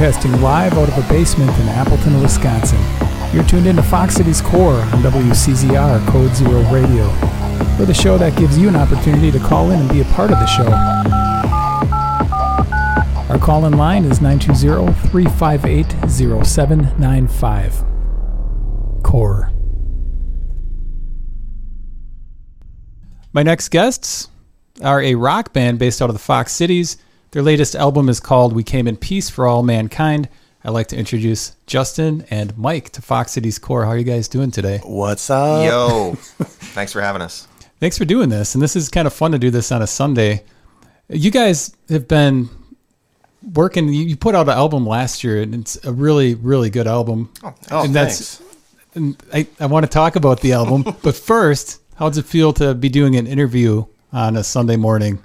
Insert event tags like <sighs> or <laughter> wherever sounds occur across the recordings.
broadcasting live out of a basement in Appleton, Wisconsin. You're tuned into Fox Cities Core on WCZR Code Zero Radio. We're the show that gives you an opportunity to call in and be a part of the show. Our call in line is 920 358 0795. Core. My next guests are a rock band based out of the Fox Cities. Their latest album is called We Came in Peace for All Mankind. I'd like to introduce Justin and Mike to Fox Cities Core. How are you guys doing today? What's up? Yo, <laughs> thanks for having us. Thanks for doing this. And this is kind of fun to do this on a Sunday. You guys have been working, you you put out an album last year, and it's a really, really good album. Oh, oh and thanks. that's and I, I want to talk about the album, <laughs> but first, how does it feel to be doing an interview on a Sunday morning?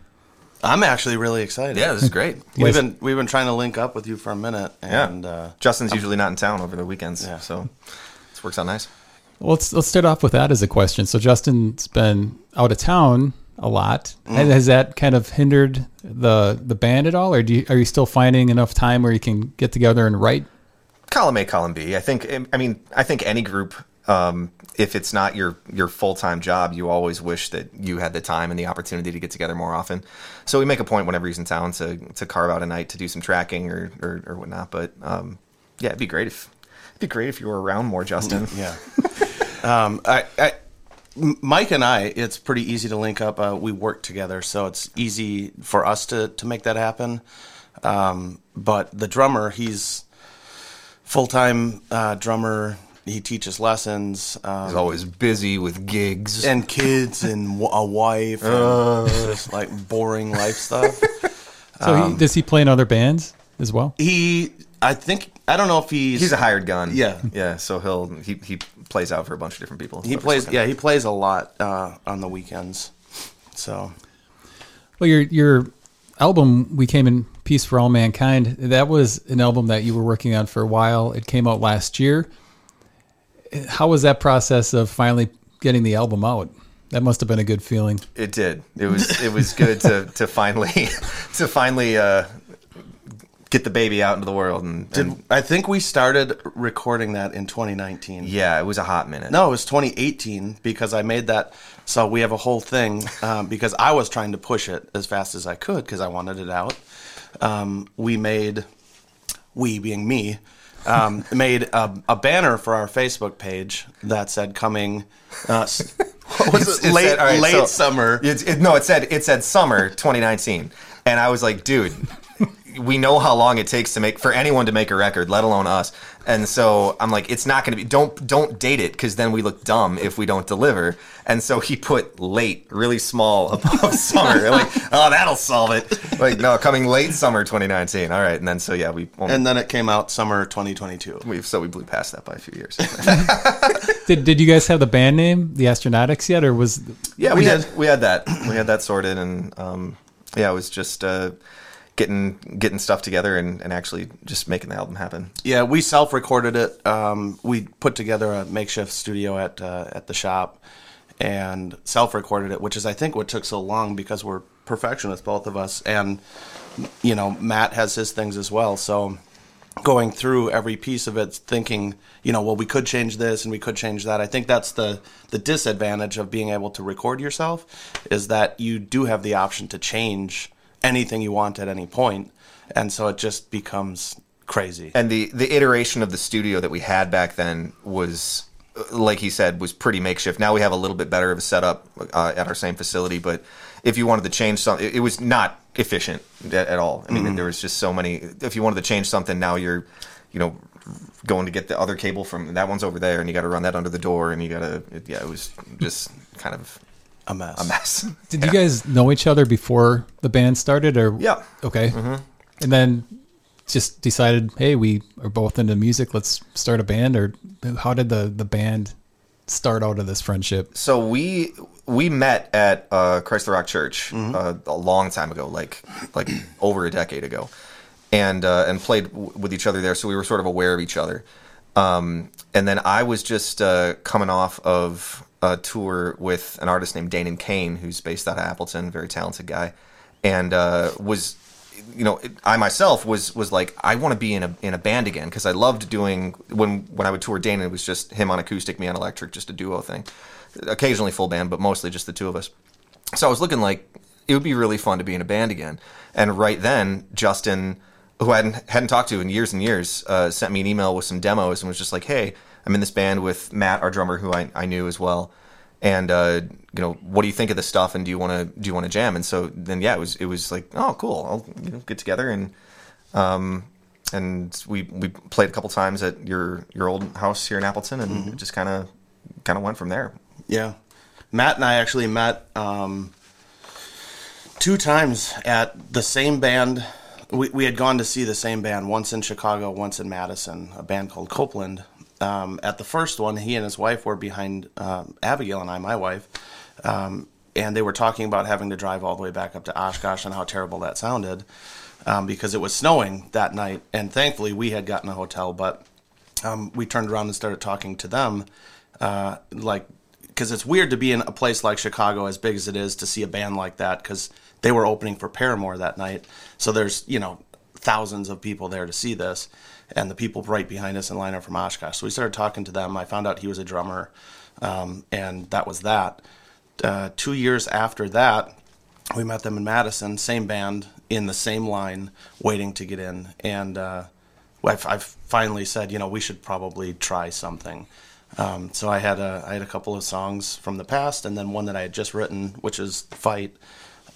I'm actually really excited. Yeah, this is great. we've been we've been trying to link up with you for a minute, Yeah. and uh, Justin's usually not in town over the weekends, Yeah. so this works out nice. Well, let's let's start off with that as a question. So Justin's been out of town a lot. Mm. And Has that kind of hindered the the band at all, or do you, are you still finding enough time where you can get together and write? Column A, column B. I think. I mean, I think any group, um, if it's not your your full time job, you always wish that you had the time and the opportunity to get together more often. So we make a point whenever he's in town to to carve out a night to do some tracking or or, or whatnot. But um, yeah, it'd be great if it'd be great if you were around more, Justin. yeah. <laughs> um, I, I, Mike and I, it's pretty easy to link up. Uh, we work together, so it's easy for us to to make that happen. Um, but the drummer, he's full time uh, drummer. He teaches lessons. Um, He's always busy with gigs. and kids and w- a wife and <laughs> just like boring life stuff. <laughs> So Um, he, does he play in other bands as well? He, I think, I don't know if he's He's a hired gun. Yeah. yeah. So he'll he he plays out for a bunch of different people. he plays. Yeah, he plays a lot uh, on the weekends. So Well, your your album "We Came in Peace for All Mankind" that was an album that you were working on for a while. It came out last year. How was that process of finally getting the album out? That must have been a good feeling. It did. It was it was good to to finally <laughs> to finally uh, get the baby out into the world and, did and I think we started recording that in 2019? yeah, it was a hot minute. No, it was 2018 because I made that. So we have a whole thing um, because I was trying to push it as fast as I could because I wanted it out. Um, we made, we being me, um, made a, a banner for our Facebook page that said coming. Uh, s- <laughs> what was it? Late, said- right, late so summer. It, no, it said it said summer 2019, and I was like, dude, we know how long it takes to make for anyone to make a record, let alone us. And so I'm like, it's not going to be. Don't don't date it because then we look dumb if we don't deliver. And so he put late, really small <laughs> above summer. like, oh, that'll solve it. Like, no, coming late summer 2019. All right, and then so yeah, we and then it came out summer 2022. we so we blew past that by a few years. <laughs> Did Did you guys have the band name, the Astronautics, yet, or was Yeah, We we, did. had we had that we had that sorted, and um, yeah, it was just uh, getting getting stuff together and, and actually just making the album happen. Yeah, we self-recorded it. Um, we put together a makeshift studio at uh, at the shop and self-recorded it, which is I think what took so long because we're perfectionists, both of us, and you know Matt has his things as well. So going through every piece of it, thinking, you know, well, we could change this and we could change that. I think that's the the disadvantage of being able to record yourself is that you do have the option to change anything you want at any point, and so it just becomes crazy. And the the iteration of the studio that we had back then was, like he said, was pretty makeshift. Now we have a little bit better of a setup uh, at our same facility, but if you wanted to change something, it, it was not efficient at, at all. I mean, there was just so many. If you wanted to change something, now you're, you know. Going to get the other cable from that one's over there, and you got to run that under the door, and you got to yeah, it was just kind of a mess. a mess. <laughs> Did you guys know each other before the band started, or Yeah. Okay, and then just decided, hey, we are both into music. Let's start a band. Or how did the the band start out of this friendship? So we we met at uh, Christ the Rock Church uh, a long time ago, like like <clears throat> over a decade ago, and uh, and played w- with each other there. So we were sort of aware of each other. Um, and then I was just uh, coming off of a tour with an artist named Danen Kane, who's based out of Appleton, very talented guy, and uh, was you know, I myself was was like, I want to be in a in a band again because I loved doing when when I would tour Dana, it was just him on acoustic, me on electric, just a duo thing. Occasionally full band, but mostly just the two of us. So I was looking like it would be really fun to be in a band again. And right then, Justin, who I hadn't hadn't talked to in years and years, uh, sent me an email with some demos and was just like, "Hey, I'm in this band with Matt, our drummer, who I, I knew as well." and uh, you know what do you think of this stuff? And do you want to do you want to jam? And so then yeah it was it was like oh cool. I'll you know, get together and um and we we played a couple times at your your old house here in Appleton and mm-hmm. just kind of kind of went from there. Yeah. Matt and I actually met um, two times at the same band. We, we had gone to see the same band once in Chicago once in Madison a band called Copeland um, at the first one, he and his wife were behind um, Abigail and I, my wife, um, and they were talking about having to drive all the way back up to Oshkosh and how terrible that sounded um, because it was snowing that night. And thankfully, we had gotten a hotel, but um, we turned around and started talking to them, uh, like because it's weird to be in a place like Chicago, as big as it is, to see a band like that because they were opening for Paramore that night. So there's you know thousands of people there to see this and the people right behind us in line are from Oshkosh. So we started talking to them. I found out he was a drummer, um, and that was that. Uh, two years after that, we met them in Madison, same band, in the same line, waiting to get in. And uh, I've, I've, finally said, you know, we should probably try something. Um, so I had a I had a couple of songs from the past, and then one that I had just written, which is "Fight."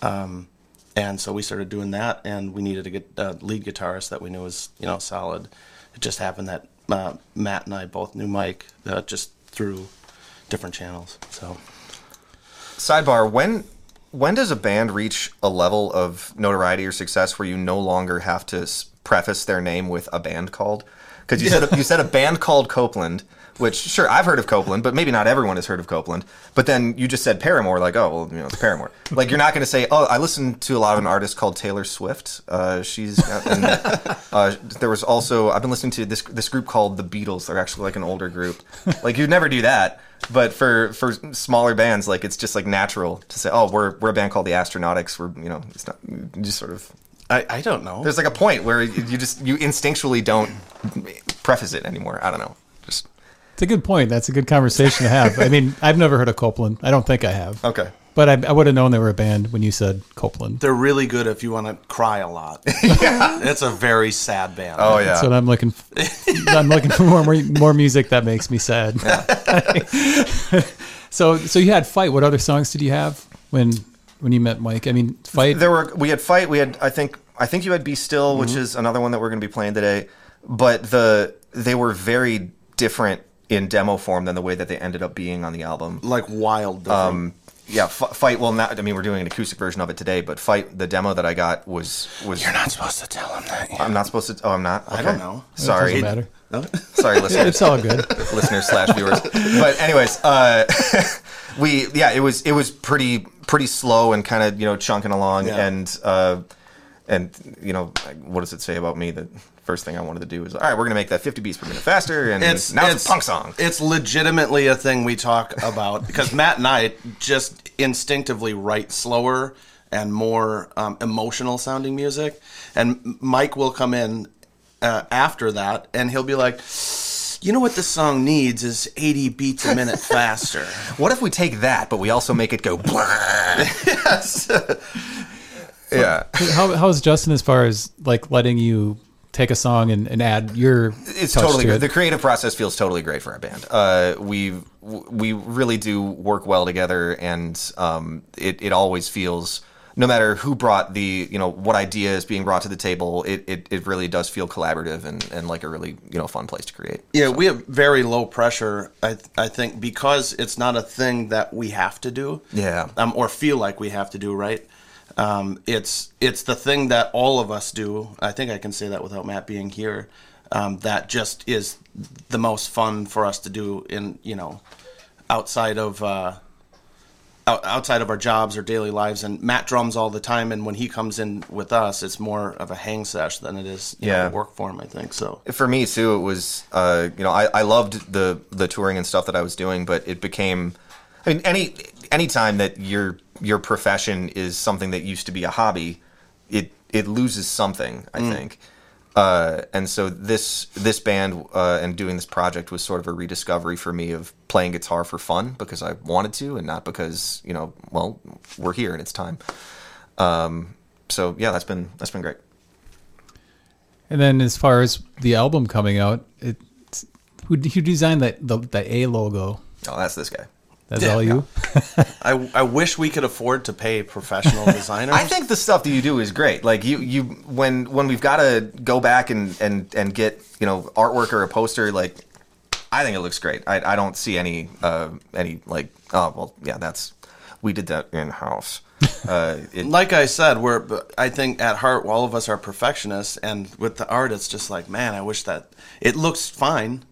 Um, and so we started doing that, and we needed a lead guitarist that we knew was you know solid. It just happened that uh, Matt and I both knew Mike uh, just through different channels. So, sidebar: when when does a band reach a level of notoriety or success where you no longer have to preface their name with a band called? Because you said you said a band called Copeland which sure I've heard of Copeland, but maybe not everyone has heard of Copeland. But then you just said Paramore, like oh well, you know it's Paramore. like you're not going to say oh I listened to a lot of an artist called Taylor Swift. Uh, she's and, uh, there was also I've been listening to this this group called the Beatles. They're actually like an older group. Like you'd never do that. But for for smaller bands, like it's just like natural to say oh we're we're a band called the Astronautics. We're you know it's not just sort of I, I don't know. There's like a point where you just you instinctually don't preface it anymore. I don't know. Just it's a good point. That's a good conversation to have. I mean, <laughs> I've never heard of Copeland. I don't think I have. Okay. But I, I would have known they were a band when you said Copeland. They're really good if you want to cry a lot. <laughs> yeah. It's a very sad band. Oh yeah. So I'm looking. I'm looking for more, more more music that makes me sad. Yeah. <laughs> so so you had fight. What other songs did you have when when you met Mike? I mean, fight. There were we had fight. We had I think I think you had be still, mm-hmm. which is another one that we're going to be playing today. But the they were very different in demo form than the way that they ended up being on the album. Like wild. Um, yeah, F- fight. Well, not. I mean, we're doing an acoustic version of it today, but fight. The demo that I got was was. You're not supposed to tell him that. Yet. I'm not supposed to. Oh, I'm not. Okay. I don't know. Sorry. It doesn't matter. <laughs> Sorry, listeners. it's all good. listeners slash viewers. But anyways, uh, <laughs> we yeah, it was it was pretty pretty slow and kind of you know chunking along yeah. and uh, and you know what does it say about me that first thing I wanted to do was, all right, we're going to make that 50 beats per minute faster, and it's, now it's, it's, a punk song. It's legitimately a thing we talk about because Matt and I just instinctively write slower and more um, emotional sounding music, and Mike will come in uh, after that, and he'll be like. You know what this song needs is 80 beats a minute <laughs> faster. what if we take that, but we also make it go <laughs> yes. yeah. How, how's Justin as far as like letting you take a song and, and add your it's totally to it. the creative process feels totally great for our band uh, we we really do work well together and um, it, it always feels no matter who brought the you know what idea is being brought to the table it, it, it really does feel collaborative and, and like a really you know fun place to create yeah so. we have very low pressure I, I think because it's not a thing that we have to do yeah um, or feel like we have to do right um, it's it's the thing that all of us do. I think I can say that without Matt being here. Um, that just is the most fun for us to do in you know outside of uh, outside of our jobs or daily lives. And Matt drums all the time, and when he comes in with us, it's more of a hang sesh than it is yeah. Know, work for him. I think so. For me too, it was uh, you know I, I loved the the touring and stuff that I was doing, but it became I mean any any time that you're your profession is something that used to be a hobby, it it loses something. I think. Uh, and so this this band uh, and doing this project was sort of a rediscovery for me of playing guitar for fun because I wanted to and not because you know well we're here and it's time. Um, so yeah, that's been that's been great. And then as far as the album coming out, it's who who designed that the the A logo? Oh, that's this guy. That's Yeah. all you. I, I wish we could afford to pay professional <laughs> designers. I think the stuff that you do is great. Like you, you when when we've got to go back and and and get you know artwork or a poster, like I think it looks great. I I don't see any uh any like oh well yeah that's we did that in house. Uh, it, <laughs> like I said, we're. I think at heart, all of us are perfectionists, and with the art, it's just like, man, I wish that it looks fine,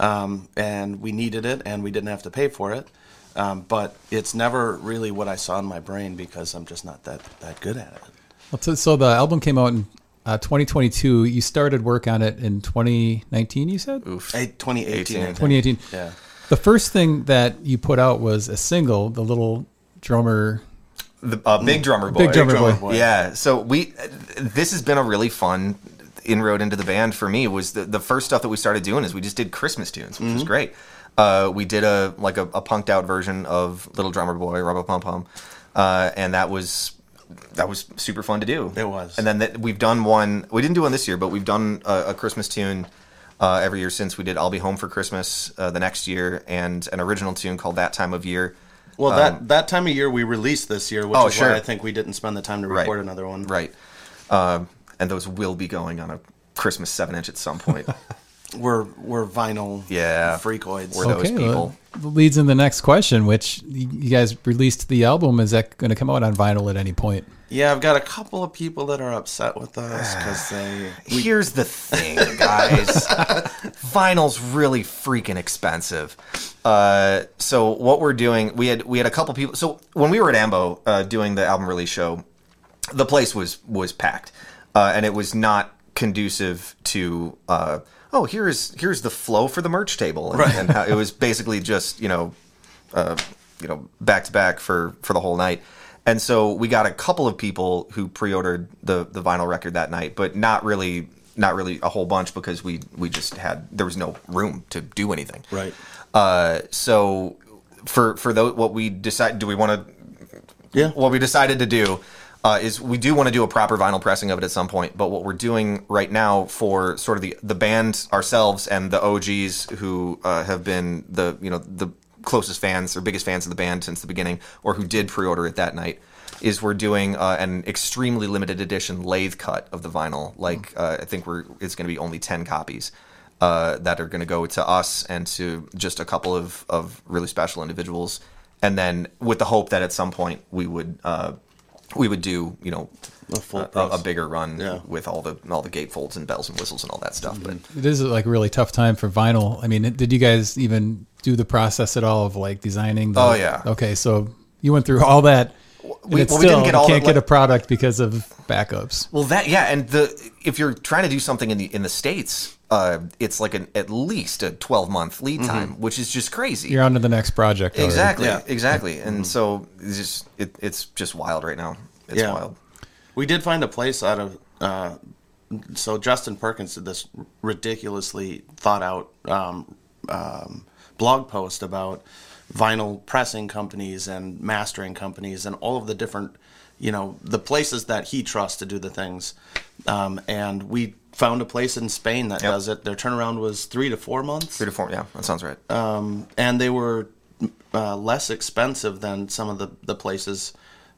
um, and we needed it, and we didn't have to pay for it. Um, but it's never really what I saw in my brain because I'm just not that that good at it. Well, so, so the album came out in uh, 2022. You started work on it in 2019. You said oof. Hey, 2018, I 2018. Yeah. The first thing that you put out was a single, the little drummer. The uh, big drummer boy. Big drummer drummer boy. boy. Yeah. So we, this has been a really fun inroad into the band for me. Was the the first stuff that we started doing is we just did Christmas tunes, which was great. Uh, we did a like a, a punked out version of Little Drummer Boy, Rubba Pum Pum, uh, and that was that was super fun to do. It was. And then that we've done one. We didn't do one this year, but we've done a, a Christmas tune. Uh, every year since we did "I'll Be Home for Christmas" uh, the next year, and an original tune called "That Time of Year." Well, that that time of year we released this year, which Um, Oh, is sure. why I think we didn't spend the time to Right. record another one. Right. Um, and those will be going on a Christmas seven inch at some point. <laughs> We're we're vinyl Yeah. freakoids. We're those people. well, leads in the next question, which you guys released the album. Is that going to come out on vinyl at any point? Yeah, I've got a couple of people that are upset with us <sighs> because they. Here's the thing, guys. <laughs> Vinyl's really freaking expensive. Uh, so what we're doing, we had we had a couple people. So when we were at Ambo uh, doing the album release show, the place was was packed, uh, and it was not conducive to. Oh, here's here's the flow for the merch table, and, and how it was basically just you know uh, you know back to back for for the whole night. And so we got a couple of people who pre-ordered the the vinyl record that night, but not really not really a whole bunch because we we just had there was no room to do anything. Right. Uh, so for for those what we decide do we want to Yeah. what we decided to do uh, is we do want to do a proper vinyl pressing of it at some point. But what we're doing right now for sort of the the band ourselves and the OGs who uh, have been the you know the closest fans or biggest fans of the band since the beginning, or who did pre-order it that night, is we're doing uh, an extremely limited edition lathe cut of the vinyl. Like uh, I think we're it's going to be only ten copies. Uh, that are going to go to us and to just a couple of, of really special individuals, and then with the hope that at some point we would uh, we would do you know A full a, a, bigger run Yeah. with all the all the gatefolds and bells and whistles and all that stuff. But It is like a really tough time for vinyl. I mean, did you guys even do the process at all of like designing? The, Oh, yeah. Okay, so you went through all that. and We- it's well, we didn't still- get you all can't the, get a product because of backups. well, that yeah, and the if you're trying to do something in the in the states, uh, it's like an at least a 12 month lead time, which is just crazy. You're on to the next project. already. exactly, Yeah. exactly, and so it's just it, it's just wild right now. It's Yeah. wild. We did find a place out of. Uh, so Justin Perkins did this ridiculously thought out um, um, blog post about vinyl pressing companies and mastering companies and all of the different, you know, the places that he trusts to do the things. Um, and we found a place in Spain that Yep. does it. Their turnaround was three to four months Three to four, yeah, that sounds right. and they were uh, less expensive than some of the the places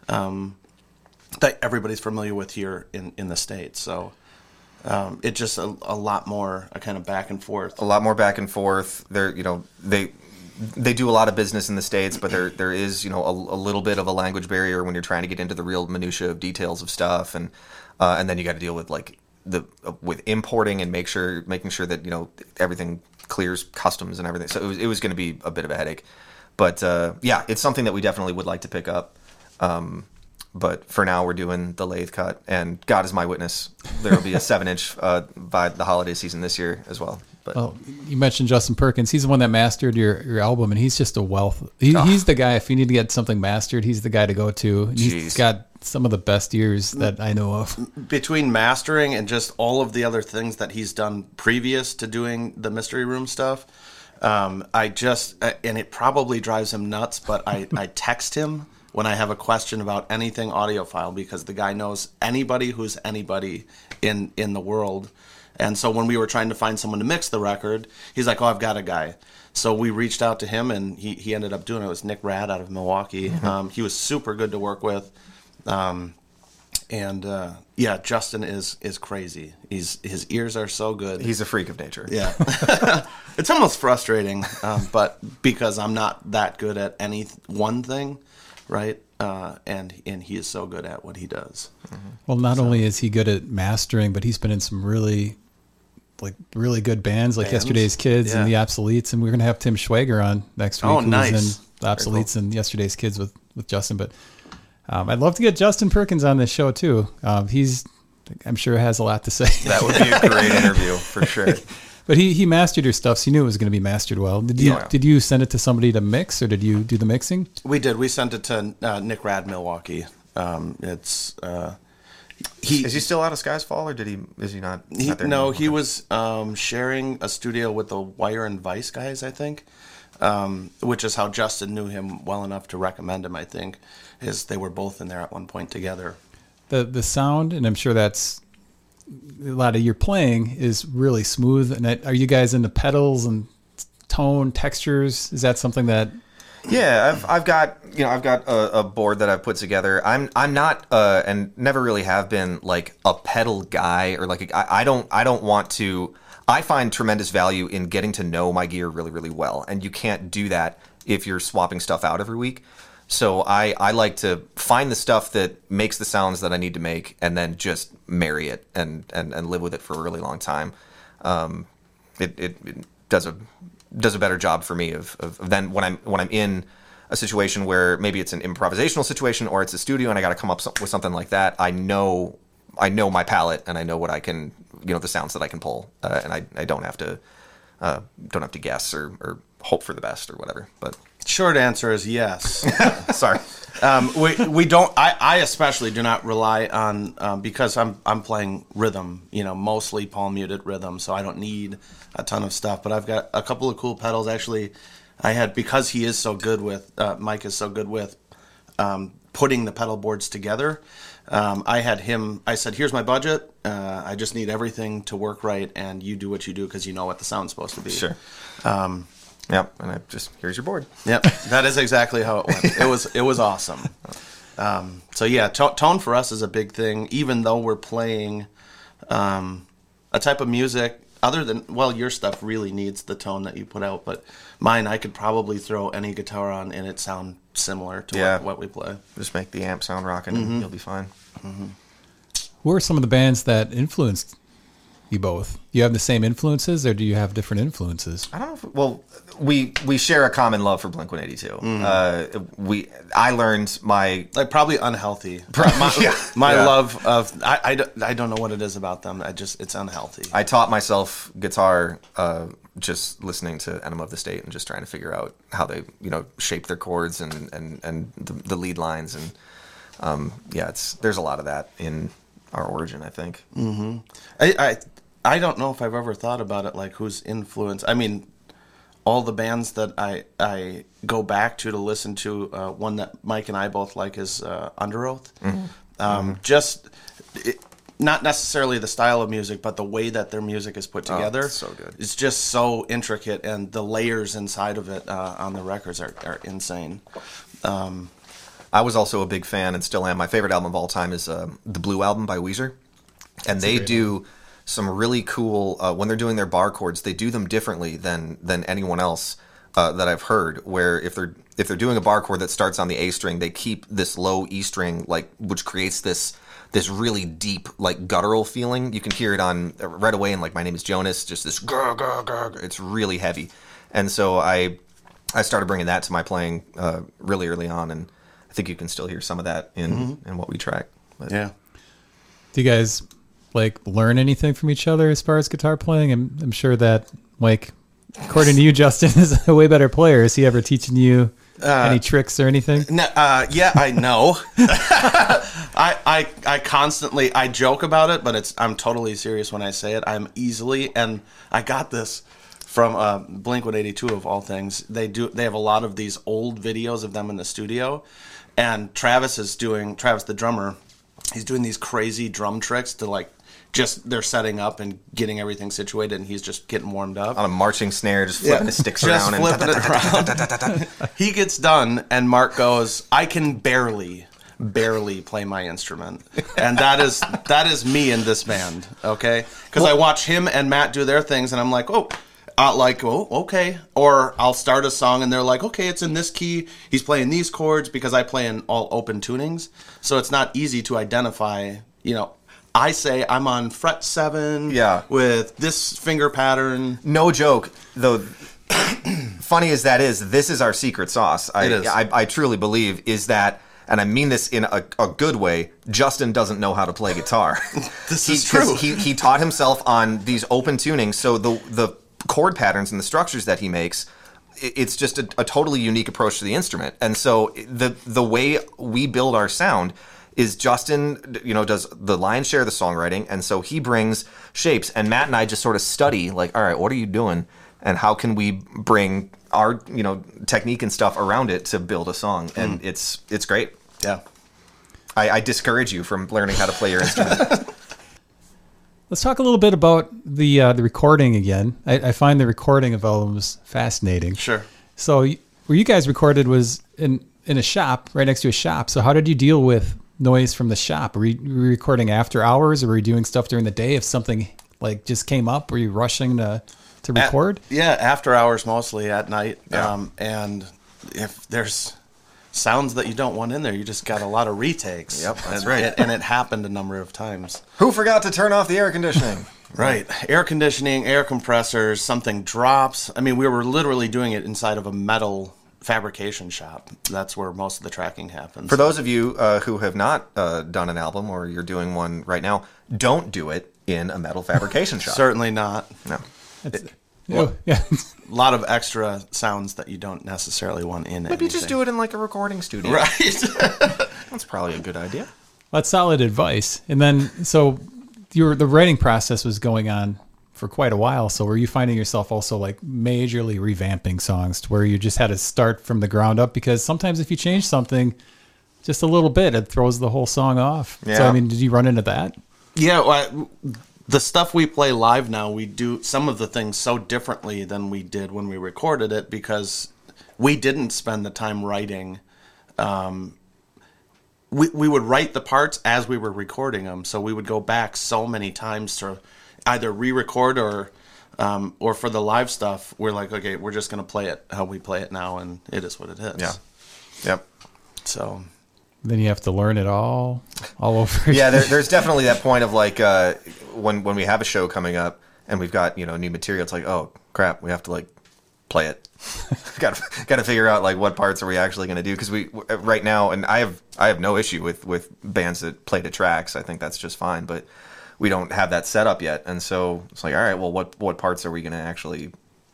um, that everybody's familiar with here in in the states. So um, it just a, a lot more a kind of back and forth. a lot more back and forth. They're you know they they do a lot of business in the states, but there there is you know a, a little bit of a language barrier when you're trying to get into the real minutia of details of stuff, and uh, and then you got to deal with like the with importing and make sure making sure that you know everything clears customs and everything. So it was it was going to be a bit of a headache, but uh, yeah, it's something that we definitely would like to pick up. Um, but for now, we're doing the lathe cut, and God is my witness. There will be a <laughs> seven inch uh, by the holiday season this year as well. But Oh, you mentioned Justin Perkins. He's the one that mastered your, your album, and he's just a wealth. He, Oh. He's the guy. If you need to get something mastered, he's the guy to go to. And he's Jeez. got some of the best years that I know of. <laughs> between mastering and just all of the other things that he's done previous to doing the mystery room stuff um, i just uh, and it probably drives him nuts but I, <laughs> I text him when i have a question about anything audiophile because the guy knows anybody who's anybody in in the world and so when we were trying to find someone to mix the record he's like oh i've got a guy so we reached out to him and he, he ended up doing it. It was Nick Rad out of Milwaukee. Um, he was super good to work with. Um, and uh, yeah, Justin is is crazy. He's his ears are so good. He's a freak of nature. yeah, <laughs> it's almost frustrating, um, but because I'm not that good at any th- one thing, right? Uh, and and he is so good at what he does. Well, not only is he good at mastering, but he's been in some really, like really good bands, like Bands? Yesterday's Kids and the Yeah. Obsoletes, and we're gonna have Tim Schwager on next week. Oh, who's nice. in the Obsoletes and Yesterday's Kids with with Justin. But um, I'd love to get Justin Perkins on this show too. Um, he's, I'm sure, has a lot to say. That would be a great <laughs> interview for sure. But he, he mastered your stuff, so you knew it was going to be mastered well. Did you Yeah. did you send it to somebody to mix, or did you do the mixing? We did. We sent it to uh, Nick Rad Milwaukee. Um, it's uh, he Is he still out of Skies Fall, or did he? Is he not? He, not there no, anymore? he was um, sharing a studio with the Wire and Vice guys, I think, um, which is how Justin knew him well enough to recommend him. I think is they were both in there at one point together. The the sound, and I'm sure that's a lot of your playing is really smooth. And that, are you guys into pedals and tone textures? Is that something that Yeah, I've I've got you know I've got a, a board that I've put together. I'm I'm not uh, and never really have been like a pedal guy or like a, I, I don't I don't want to. I find tremendous value in getting to know my gear really really well, and you can't do that if you're swapping stuff out every week. So I I like to find the stuff that makes the sounds that I need to make, and then just marry it and and, and live with it for a really long time. Um, it, it, it does a does a better job for me of, of, of then when I'm when I'm in a situation where maybe it's an improvisational situation or it's a studio and I got to come up with something like that. I know I know my palette and I know what I can you know the sounds that I can pull uh, and I, I don't have to uh, don't have to guess or, or hope for the best or whatever. But Short answer is yes. <laughs> sorry. um, we we don't. I, I especially do not rely on um, because I'm I'm playing rhythm. You know, mostly palm muted rhythm, so I don't need a ton of stuff. But I've got a couple of cool pedals. Actually, I had because he is so good with uh, Mike is so good with um, putting the pedal boards together. Um, I had him. I said, "Here's my budget. Uh, I just need everything to work right, and you do what you do because you know what the sound's supposed to be." Sure. Yep. And I just here's your board. Yep, <laughs> that is exactly how it went. It was it was awesome. Um, so yeah, to- tone for us is a big thing. Even though we're playing um, a type of music other than well, your stuff really needs the tone that you put out, but mine I could probably throw any guitar on and it sound similar to Yeah. what, what we play. Just make the amp sound rocking and you'll be fine. who are some of the bands that influenced you both? You have the same influences, or do you have different influences? I don't know. If, well, we we share a common love for Blink One Eighty Two. Uh, we I learned my Like probably unhealthy. <laughs> My, Yeah. my Yeah. love of I, I, don't, I don't know what it is about them. I just it's unhealthy. I taught myself guitar uh, just listening to Enema of the State and just trying to figure out how they you know shape their chords and and and the, the lead lines and um, yeah, it's there's a lot of that in our origin. I think. I, I I don't know if I've ever thought about it like who's influence. I mean, all the bands that I I go back to to listen to. Uh, one that Mike and I both like is uh, Underoath. Um, Just it, not necessarily the style of music, but the way that their music is put together. it's so good. It's just so intricate, and the layers inside of it uh, on the records are, are insane. I was also a big fan and still am. My favorite album of all time is uh, the Blue album by Weezer, and they do some really cool uh, when they're doing their bar chords. They do them differently than than anyone else uh, that I've heard. Where if they're if they're doing a bar chord that starts on the A string, they keep this low E string, like which creates this this really deep like guttural feeling. You can hear it on right away in like My Name Is Jonas, just this grr, grr, grr, grr. It's really heavy, and so I I started bringing that to my playing uh, really early on, and I think you can still hear some of that in in what we track. But Yeah. Do you guys like learn anything from each other as far as guitar playing? I'm, I'm sure that like according to you, Justin <laughs> is a way better player. Is he ever teaching you Any tricks or anything? No, uh, yeah, I know. <laughs> I, I I constantly I joke about it, but it's I'm totally serious when I say it. I'm easily and I got this from uh, Blink 182 of all things. They do they have a lot of these old videos of them in the studio, and Travis is doing Travis the drummer. He's doing these crazy drum tricks to like just they're setting up and getting everything situated, and he's just getting warmed up On a marching snare, just flipping his sticks just around. and flipping it around. he gets done, and Mark goes, "I can barely, barely play my instrument," and that is that is me in this band. Okay, because I watch him and Matt do their things, and I'm like, oh. Uh, like oh okay or I'll start a song and they're like okay it's in this key he's playing these chords because I play in all open tunings so it's not easy to identify you know I say I'm on fret seven Yeah. with this finger pattern no joke though <clears throat> funny as that is this is our secret sauce I, It is. I, I truly believe is that and I mean this in a, a good way. Justin doesn't know how to play guitar. <laughs> This he, is true. He, he taught himself on these open tunings, so the the chord patterns and the structures that he makes, it's just a, a totally unique approach to the instrument. And so the the way we build our sound is Justin, you know, does the lion's share of the songwriting, and so he brings shapes, and Matt and I just sort of study, like, all right, what are you doing, and how can we bring our, you know, technique and stuff around it to build a song, and it's it's great. yeah I, I discourage you from learning how to play your instrument. <laughs> Let's talk a little bit about the uh, the recording again. I, I find the recording of albums fascinating. sure So y- where you guys recorded was in in a shop, right next to a shop. So how did you deal with noise from the shop? Were you, were you recording after hours, or were you doing stuff during the day? If something like just came up, were you rushing to to At- record? yeah, after hours mostly at night. Yeah. Um, and if there's sounds that you don't want in there, you just got a lot of retakes. Yep, that's and, right. And, and it happened a number of times. Who forgot to turn off the air conditioning? <laughs> Right. Air conditioning, air compressors, something drops. I mean, we were literally doing it inside of a metal fabrication shop. That's where most of the tracking happens. For those of you uh, who have not uh, done an album or you're doing one right now, don't do it in a metal fabrication <laughs> shop. Certainly not. No. Oh, yeah. A <laughs> lot of extra sounds that you don't necessarily want in it. Maybe just do it in like a recording studio. Right. <laughs> That's probably a good idea. That's solid advice. And then, so your the writing process was going on for quite a while. So were you finding yourself also like majorly revamping songs to where you just had to start from the ground up? Because sometimes if you change something just a little bit, it throws the whole song off. So I mean, did you run into that? Yeah, well, I- the stuff we play live now, we do some of the things so differently than we did when we recorded it because we didn't spend the time writing. Um, we we would write the parts as we were recording them, so we would go back so many times to either re-record or. Um, or for the live stuff, we're like, okay, we're just gonna play it how we play it now, and it is what it is. Yeah. Yep. So Then you have to learn it all, all over. <laughs> Yeah, there, there's definitely that point of like uh, when when we have a show coming up and we've got you know new material. It's like, oh crap, we have to like play it. got to got to figure out like what parts are we actually going to do because we right now and I have I have no issue with with bands that play to tracks. I think that's just fine, but we don't have that set up yet, and so it's like, all right, well, what what parts are we going to actually,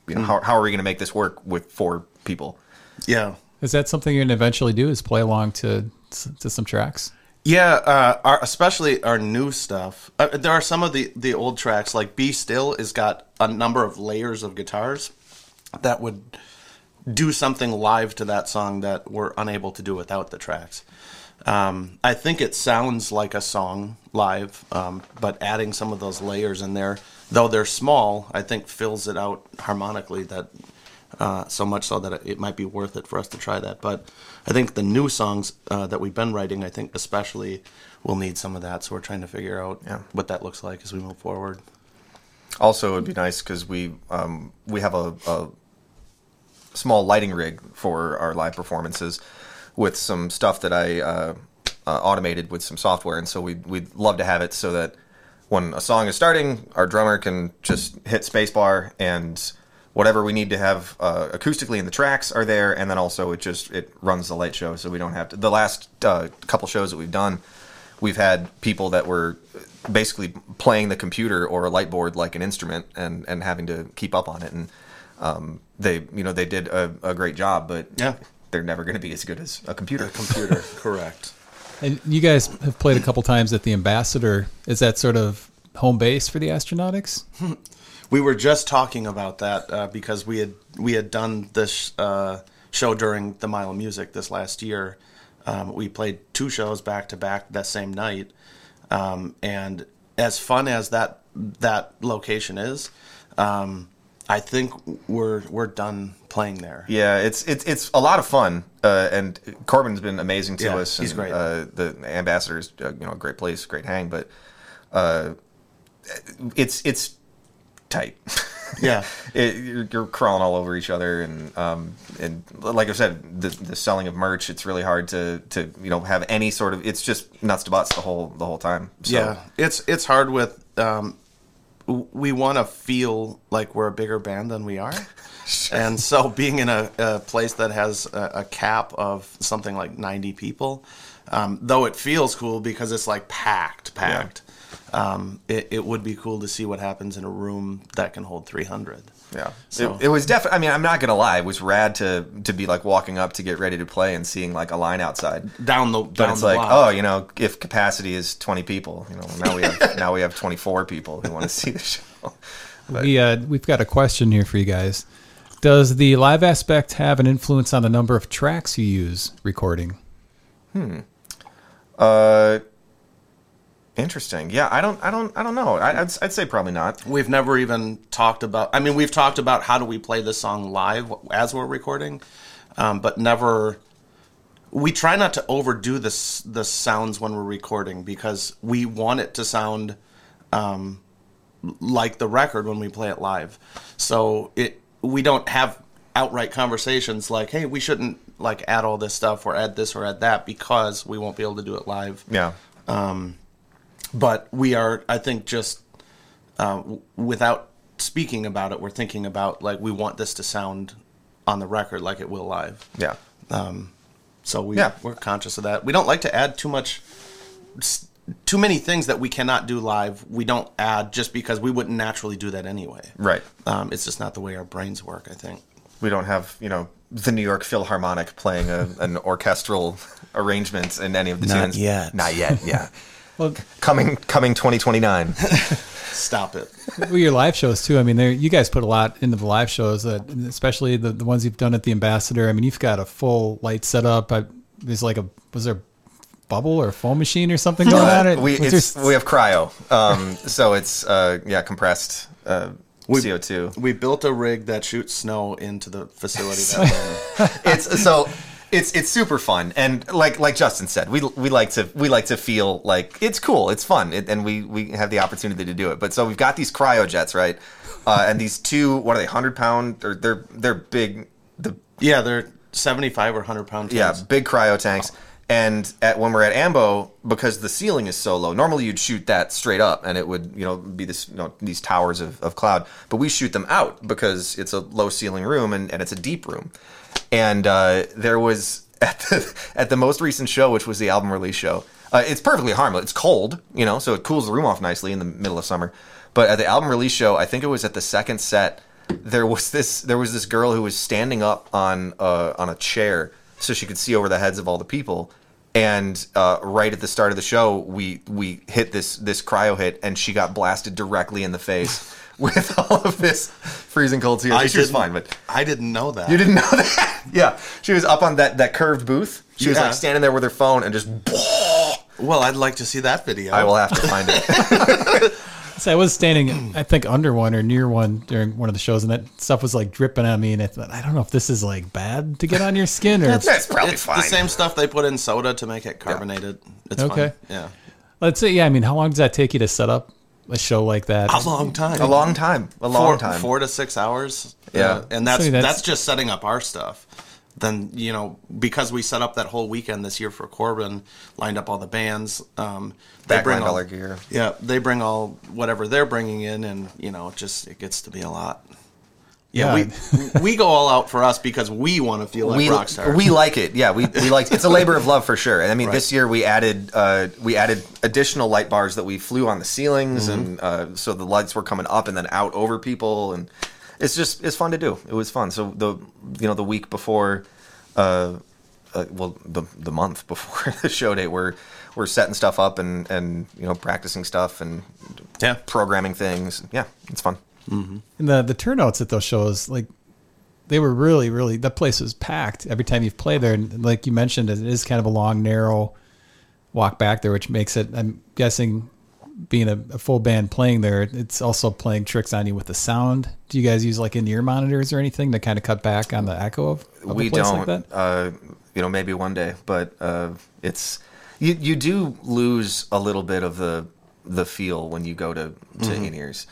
you know, how how are we going to make this work with four people? yeah, Is that something you're gonna eventually do? Is play along to to some tracks? Yeah, uh, our, especially our new stuff. Uh, there are some of the, the old tracks, like "Be Still," has got a number of layers of guitars that would do something live to that song that we're unable to do without the tracks. Um, I think it sounds like a song live, um, but adding some of those layers in there, though they're small, I think fills it out harmonically. That uh, so much so that it, it might be worth it for us to try that. But I think the new songs uh, that we've been writing, I think especially, will need some of that. So we're trying to figure out Yeah. what that looks like as we move forward. Also, it'd be nice because we um, we have a, a small lighting rig for our live performances with some stuff that I uh, uh, automated with some software, and so we we'd love to have it so that when a song is starting, our drummer can just hit spacebar and whatever we need to have uh, acoustically in the tracks are there, and then also it just it runs the light show, so we don't have to. The last uh, couple shows that we've done, we've had people that were basically playing the computer or a light board like an instrument and and having to keep up on it and um, they you know they did a, a great job but Yeah. they're never going to be as good as a computer. Computer, correct. And you guys have played a couple times at the Ambassador. Is that sort of home base for the Astronautics? <laughs> We were just talking about that uh, because we had we had done this uh, show during the Mile of Music this last year. Um, we played two shows back to back that same night, um, and as fun as that that location is, um, I think we're we're done playing there. Yeah, it's it's it's a lot of fun, uh, and Corbin's been amazing to Yeah, us. he's and, great. Uh, the ambassador's uh, you know a great place, great hang, but uh, it's it's tight. Yeah. <laughs> it, you're, you're crawling all over each other, and um, and like I said, the, the selling of merch, it's really hard to to you know have any sort of. It's just nuts to butts the whole the whole time. So, Yeah, it's it's hard with. Um, w- we want to feel like we're a bigger band than we are, <laughs> and so being in a, a place that has a, a cap of something like ninety people, um, though it feels cool because it's like packed, packed. Um, it, it would be cool to see what happens in a room that can hold three hundred. Yeah, So- it, it was definitely. I mean, I'm not gonna lie. It was rad to to be like walking up to get ready to play and seeing like a line outside. Down the But down it's the like, block. oh, you know, if capacity is 20 people, you know, now we have <laughs> now we have 24 people who want to see the show. <laughs> But- We uh, we've got a question here for you guys. Does the live aspect have an influence on the number of tracks you use recording? Hmm. Uh, interesting. Yeah, I don't, I don't, I don't know. I, I'd, I'd say probably not. We've never even talked about. I mean, we've talked about how do we play this song live as we're recording, um, but never. We try not to overdo this the sounds when we're recording because we want it to sound um, like the record when we play it live. So it we don't have outright conversations like, "Hey, we shouldn't like add all this stuff or add this or add that" because we won't be able to do it live Yeah. But we are i think just uh, without speaking about it we're thinking about like we want this to sound on the record like it will live Yeah. so we, Yeah. we're conscious of that we don't like to add too much too many things that we cannot do live we don't add just because we wouldn't naturally do that anyway Right. um, it's just not the way our brains work i think We don't have, you know, the New York Philharmonic playing a, an orchestral arrangement in any of the Not tunes. yet. Not yet. Yeah. <laughs> Well, coming, coming 2029. <laughs> stop it well, your live shows too. I mean, you guys put a lot into the live shows, uh, especially the the ones you've done at the Ambassador. I mean, you've got a full light setup. I, there's like a was there a bubble or a foam machine or something going on? It we it's, there- we have cryo, um, so it's uh, yeah compressed uh, CO two. we built a rig that shoots snow into the facility <laughs> that it's so it's it's super fun. And like like Justin said we we like to we like to feel like it's cool it's fun it, and we we have the opportunity to do it. But so we've got these cryojets right? Uh, and these two what are they hundred pound? Or they're they're big the yeah they're 75 or 100 pound yeah big cryo tanks. And at when we're at Ambo because the ceiling is so low normally you'd shoot that straight up and it would you know be this you know these towers of, of cloud. But we shoot them out because it's a low ceiling room and, and it's a deep room and uh, there was <laughs> at the, at the most recent show which was the album release show uh, it's perfectly harmless. It's cold you know so it cools the room off nicely in the middle of summer. But at the album release show i think it was at the second set there was this there was this girl who was standing up on uh, on a chair so she could see over the heads of all the people. And uh, right at the start of the show we we hit this this cryo hit and she got blasted directly in the face <laughs> with all of this freezing cold tears she was fine but I didn't know that. you didn't know <laughs> that yeah she was up on that that curved booth she was like standing there with her phone and just <laughs> Well, I'd like to see that video. i will have to find it So I was standing, I think, under one or near one during one of the shows, and that stuff was like dripping on me. And I thought, I don't know if this is like bad to get on your skin or. that's probably it's fine the same stuff they put in soda to make it carbonated. It's Okay. fine. Yeah. Let's say, yeah. I mean, how long does that take you to set up a show like that? A long time. a long time a long four, time Four to six hours. Yeah. Uh, and that's, So that's that's- just setting up our stuff. Then you know because we set up that whole weekend this year for Corbin, lined up all the bands. Um, they bring Backline all dollar gear. Yeah, they bring all whatever they're bringing in, and you know, it just it gets to be a lot. Yeah, Yeah. we <laughs> we go all out for us because we want to feel like we rock stars. we like it. Yeah, we we like it's a labor of love for sure. And I mean, Right. this year we added uh, we added additional light bars that we flew on the ceilings, Mm-hmm. and uh, so the lights were coming up and then out over people, and it's just it's fun to do. It was fun. So the you know the week before. uh, uh, well, the the month before <laughs> the show date, we're we're setting stuff up and and you know practicing stuff and Yeah. programming things. Yeah, it's fun. And the the turnouts at those shows, like they were really, really the place was packed every time you've played there. And like you mentioned, it is kind of a long, narrow walk back there, which makes it. I'm guessing being a, a full band playing there, it's also playing tricks on you with the sound. Do you guys use like in ear monitors or anything to kind of cut back on the echo of, of we don't. like that? Uh, you know, maybe one day, but uh, it's you. You do lose a little bit of the the feel when you go to to Mm-hmm. in ears.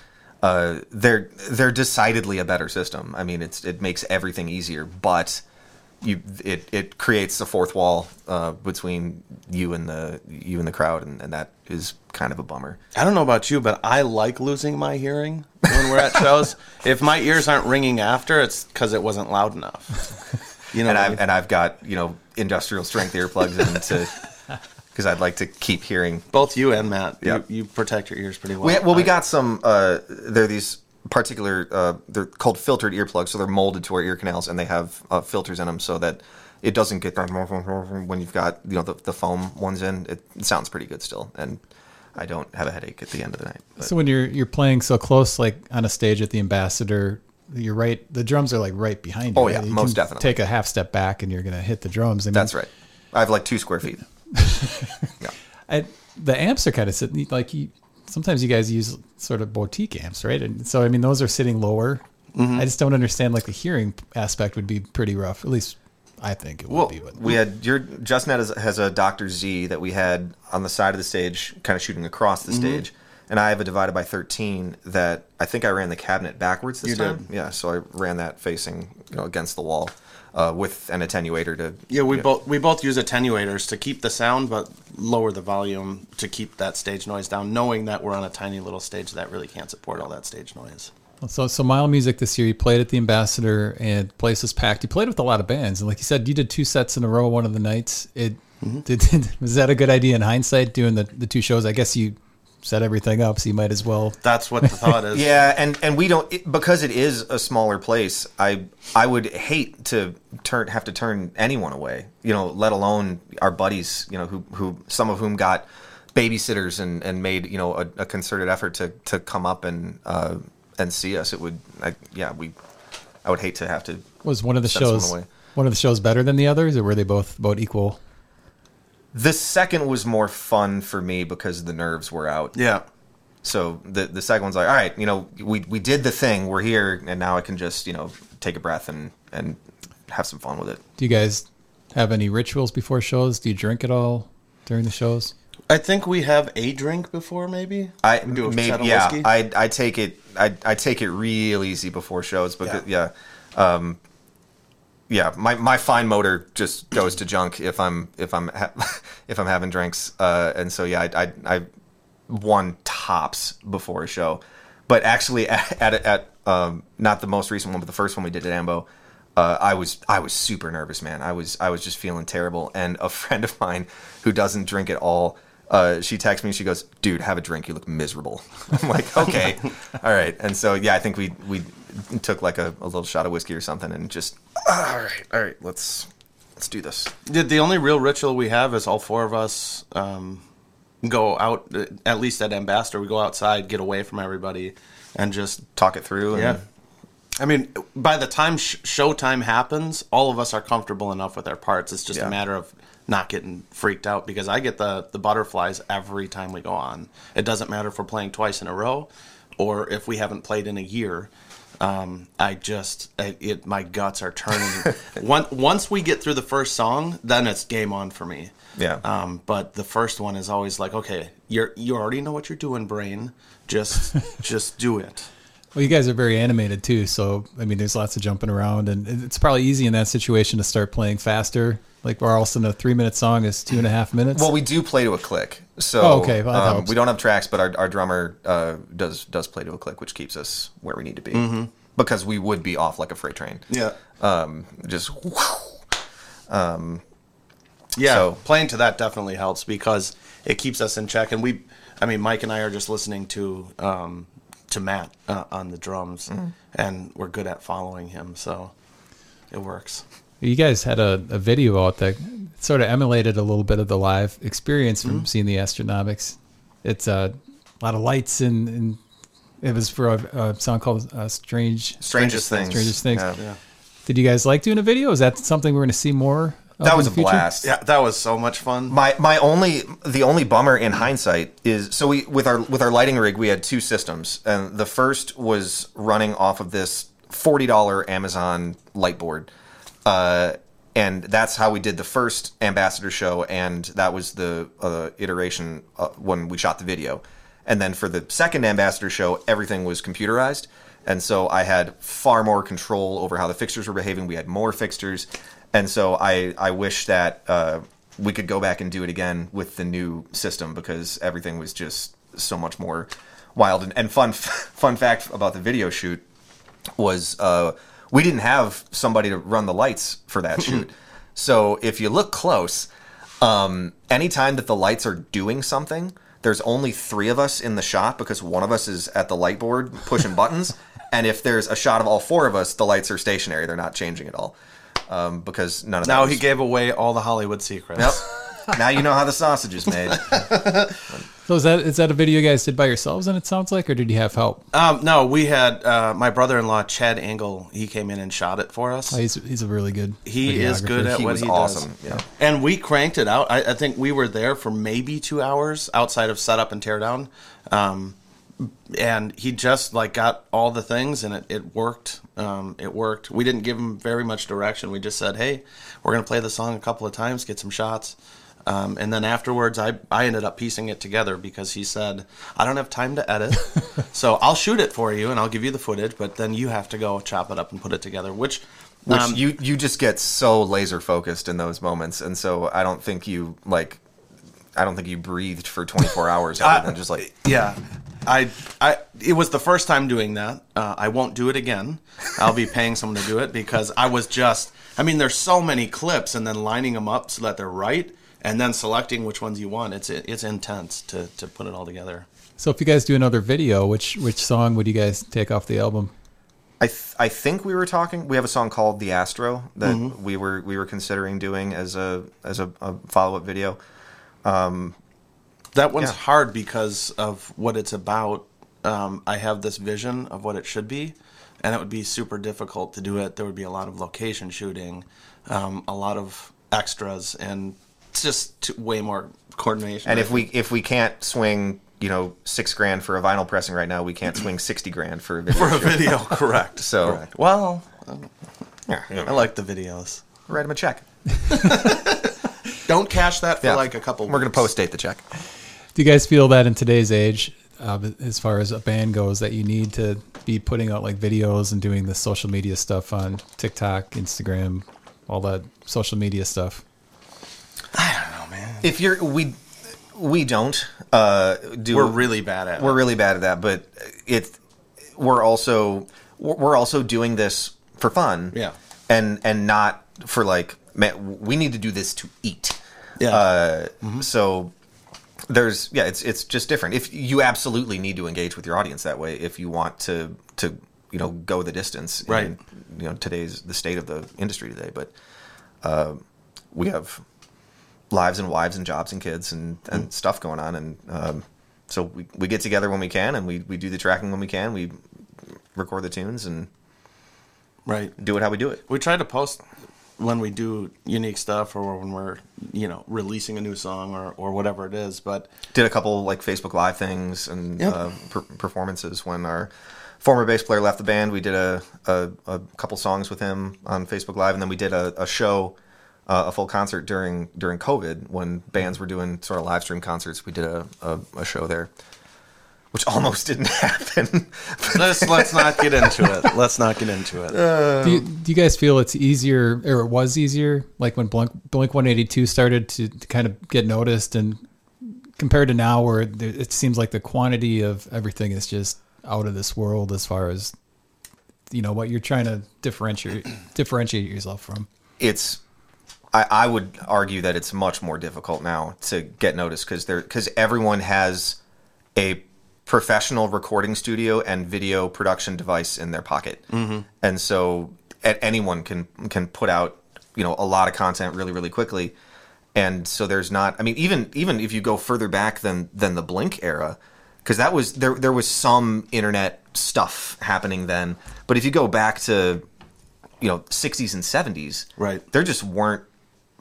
Uh, they're they're decidedly a better system. I mean, it's it makes everything easier, but you it it creates a fourth wall uh, between you and the you and the crowd, and, and that is kind of a bummer. I don't know about you, but I like losing my hearing when we're at <laughs> shows. if my ears aren't ringing after, it's because it wasn't loud enough. <laughs> You know, and what I I've mean? and I've got you know industrial strength earplugs in to because I'd like to keep hearing both you and Matt, Yeah. you, you protect your ears pretty well. We, well, we I- got some. Uh, they're these particular. Uh, they're called filtered earplugs, so they're molded to our ear canals, and they have uh, filters in them so that it doesn't get that when you've got you know the, the foam ones in. It, sounds pretty good still, and I don't have a headache at the end of the night. But So when you're you're playing so close, like on a stage at the Ambassador, you're right. The drums are like right behind you. Oh, yeah, right? You most can definitely. Take a half step back, and you're gonna hit the drums. I mean, that's right. I have like two square feet. <laughs> yeah. I, the amps are kind of sitting like you. Sometimes you guys use sort of boutique amps, right? And so I mean, those are sitting lower. Mm-hmm. I just don't understand. Like the hearing aspect would be pretty rough. At least I think it would Well, be. But we had your JustNet has, has a Doctor Z that we had on the side of the stage, kind of shooting across the stage, and I have a divided by thirteen that I think I ran the cabinet backwards this You time. did. Yeah, so I ran that facing you know against the wall uh, with an attenuator to. Yeah, we both we both use attenuators to keep the sound, but lower the volume to keep that stage noise down. Knowing that we're on a tiny little stage that really can't support all that stage noise. so so Mile Music this year, you played at the Ambassador, and the place was packed. You played with a lot of bands, and like you said, you did two sets in a row. One of the nights, it Mm-hmm. <laughs> did. was that a good idea in hindsight? Doing the the two shows, I guess you set everything up, so you might as well. That's what the thought is. <laughs> Yeah, and and we don't it, because it is a smaller place. I I would hate to turn have to turn anyone away. You know, let alone our buddies. You know, who who some of whom got babysitters and and made you know a, a concerted effort to to come up and uh, and see us. It would, I, yeah, we. I would hate to have to. Was one of the shows one of the shows better than the others, or were they both about equal? The second was more fun for me because the nerves were out. Yeah. So the the second one's like, all right, you know, we we did the thing. We're here, and now I can just you know take a breath and and have some fun with it. Do you guys have any rituals before shows? Do you drink at all during the shows? I think we have a drink before, maybe. I do a shot maybe of yeah. whiskey? I I take it I I take it real easy before shows because yeah. Um, yeah, my, my fine motor just goes to junk if I'm if I'm ha- <laughs> if I'm having drinks, uh, and so yeah, I, I I one tops before a show, but actually <laughs> at at, at um, not the most recent one, but the first one we did at Ambo, uh, I was I was super nervous, man. I was I was just feeling terrible, and a <laughs> friend of mine who doesn't drink at all. Uh, she texts me and she goes, "Dude, have a drink. You look miserable." I'm like, "Okay, all right." And so, yeah, I think we we took like a, a little shot of whiskey or something, and just, all right, all right, let's let's do this. The, the only real ritual we have is all four of us um, go out, uh, at least at Ambassador, we go outside, get away from everybody, and just Talk it through. And, Yeah. I mean, by the time sh- showtime happens, all of us are comfortable enough with our parts. It's just Yeah. a matter of not getting freaked out because I get the, the butterflies every time we go on. It doesn't matter if we're playing twice in a row or if we haven't played in a year. Um, I just, I, it, my guts are turning. <laughs> Once once we get through the first song, then it's game on for me. Yeah. Um, but the first one is always like, okay, you're you already know what you're doing, brain. Just <laughs> just do it. Well, you guys are very animated too, so I mean, there's lots of jumping around, and it's probably easy in that situation to start playing faster. Like, where all of a sudden a three minute song is two and a half minutes. Well, we do play to a click, so Oh, okay. Well, that um, we don't have tracks, but our, our drummer uh, does does play to a click, which keeps us where we need to be. Mm-hmm. Because we would be off like a freight train. Yeah. Um, just Um, Yeah, So- playing to that definitely helps because it keeps us in check. And we, I mean, Mike and I are just listening to um, to Matt uh, on the drums, Mm-hmm. and we're good at following him, so it works. You guys had a, a video out that sort of emulated a little bit of the live experience from Mm-hmm. seeing the Astronautics. It's uh, a lot of lights and, and it was for a, a song called uh, "Strange." Strangest things. Strangest Things. Yeah. Yeah. Did you guys like doing a video? Is that something we're going to see more? That was a blast. Yeah, that was so much fun. My my only the only bummer in hindsight is so we with our with our lighting rig we had two systems and the first was running off of this forty dollar Amazon light board, uh, and that's how we did the first ambassador show and that was the uh, iteration uh, when we shot the video, and then for the second ambassador show everything was computerized and so I had far more control over how the fixtures were behaving. We had more fixtures, and so I I wish that uh, we could go back and do it again with the new system because everything was just so much more wild and, and fun. <laughs> Fun fact about the video shoot was uh, we didn't have somebody to run the lights for that shoot. So if you look close, um, anytime that the lights are doing something, there's only three of us in the shot because one of us is at the light board pushing buttons. <laughs> And if there's a shot of all four of us, the lights are stationary; they're not changing at all um, because none of that. now was- he gave away all the Hollywood secrets. Yep. <laughs> now you know how the sausage is made. <laughs> So is that is that a video you guys did by yourselves? And it sounds like, or did you have help? Um, no, we had uh, my brother-in-law Chad Engel. He came in and shot it for us. Oh, he's he's a really good. He is good at He what was he awesome. does. Yeah. And we cranked it out. I, I think we were there for maybe two hours outside of setup and teardown. Um, and he just like got all the things and it, it worked. Um, it worked. We didn't give him very much direction. We just said, hey, we're going to play the song a couple of times, get some shots. Um, and then afterwards, I, I ended up piecing it together because he said, I don't have time to edit. <laughs> so I'll shoot it for you and I'll give you the footage, but then you have to go chop it up and put it together, which. Which um, you you just get so laser focused in those moments, and so I don't think you like. I don't think you breathed for 24 <laughs> hours other than just like yeah i i it was the first time doing that uh, i won't do it again i'll be paying someone to do it because i was just i mean there's so many clips and then lining them up so that they're right and then selecting which ones you want it's it's intense to to put it all together So if you guys do another video, which which song would you guys take off the album? I th- I think we were talking. We have a song called "The Astro" that we were we were considering doing as a as a, a follow up video. Um, that one's Yeah. hard because of what it's about um, i have this vision of what it should be and it would be super difficult to do it there would be a lot of location shooting um, a lot of extras and it's just t- way more coordination And if we if we can't swing you know six grand for a vinyl pressing right now, we can't swing sixty grand for a video. for a shoot. video, <laughs> correct. So- correct. well, Yeah, I like the videos. write him a check. <laughs> Don't cash that for Yeah. like a couple. We're gonna post date the check. Do you guys feel that in today's age, uh, as far as a band goes, that you need to be putting out like videos and doing the social media stuff on TikTok, Instagram, all that social media stuff? Oh man, If you're we we don't uh, do we're really bad at. we're it. really bad at that, but it we're also we're we're also doing this for fun. Yeah. And and not for like man, we need to do this to eat. Yeah. Uh, Mm-hmm. So there's yeah, it's it's just different. If you absolutely need to engage with your audience that way, if you want to to you know go the distance, Right. In, you know today's the state of the industry today, but uh, we have lives and wives and jobs and kids and, and stuff going on and um, so we, we get together when we can and we, we do the tracking when we can we record the tunes and right. do it how we do it We try to post when we do unique stuff or when we're you know releasing a new song or or whatever it is. But did a couple like facebook live things and Yep. uh, per- performances when our former bass player left the band we did a, a, a couple songs with him on facebook live and then we did a, a show uh, a full concert during during covid when bands were doing sort of live stream concerts we did a, a, a show there which <laughs> almost didn't happen <laughs> let's let's not get into it. Let's not get into it. do, you, do you guys feel it's easier, or it was easier, like when Blink Blink One Eighty Two started to, to kind of get noticed, and compared to now, where there- it seems like the quantity of everything is just out of this world as far as you know what you're trying to differentiate differentiate yourself from. it's I, I would argue that it's much more difficult now to get noticed because there because everyone has a professional recording studio and video production device in their pocket, mm-hmm. and so anyone can can put out you know a lot of content really really quickly, and so there's not. I mean, even even if you go further back than than the Blink era, because that was there there was some internet stuff happening then, but if you go back to you know 60s and 70s, Right. there just weren't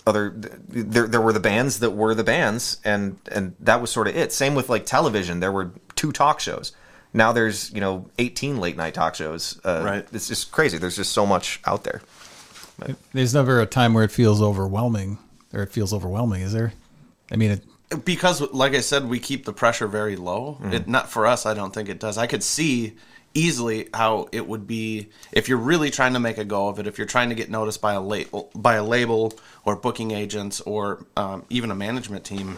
other there there were the bands that were the bands and and that was sort of it same with like television there were two talk shows now there's you know 18 late night talk shows uh, Right. it's just crazy there's just so much out there There's never a time where it feels overwhelming, or it feels overwhelming, is there? I mean, it, because like I said, we keep the pressure very low. It not for us. I don't think it does. I could see easily how it would be if you're really trying to make a go of it. If you're trying to get noticed by a label, by a label or booking agents or um, even a management team.